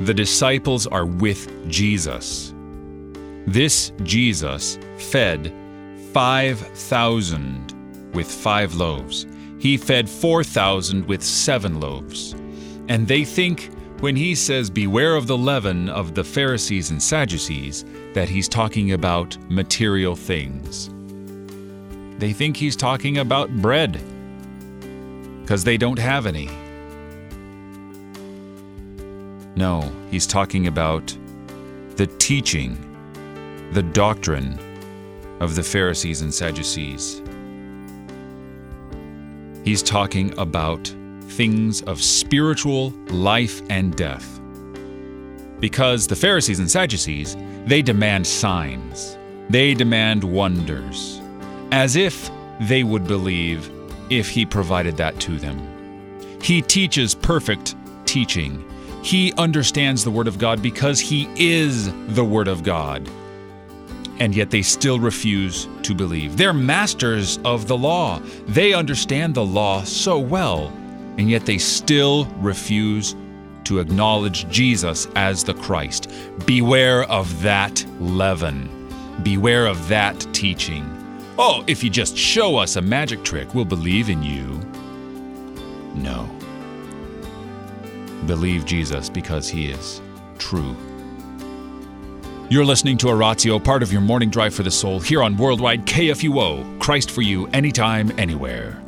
the disciples are with Jesus. This Jesus fed 5,000 with five loaves. He fed 4,000 with seven loaves. And they think when he says, Beware of the leaven of the Pharisees and Sadducees, that he's talking about material things. They think he's talking about bread because they don't have any. No, he's talking about the teaching, the doctrine of the Pharisees and Sadducees. He's talking about things of spiritual life and death. Because the Pharisees and Sadducees, they demand signs, they demand wonders, as if they would believe if he provided that to them. He teaches perfect teaching. He understands the Word of God because he is the Word of God. And yet they still refuse to believe. They're masters of the law. They understand the law so well, and yet they still refuse to acknowledge Jesus as the Christ. Beware of that leaven. Beware of that teaching. Oh, if you just show us a magic trick, we'll believe in you. No. Believe Jesus because he is true. You're listening to Oratio, part of your morning drive for the soul, here on Worldwide KFUO. Christ for you, anytime, anywhere.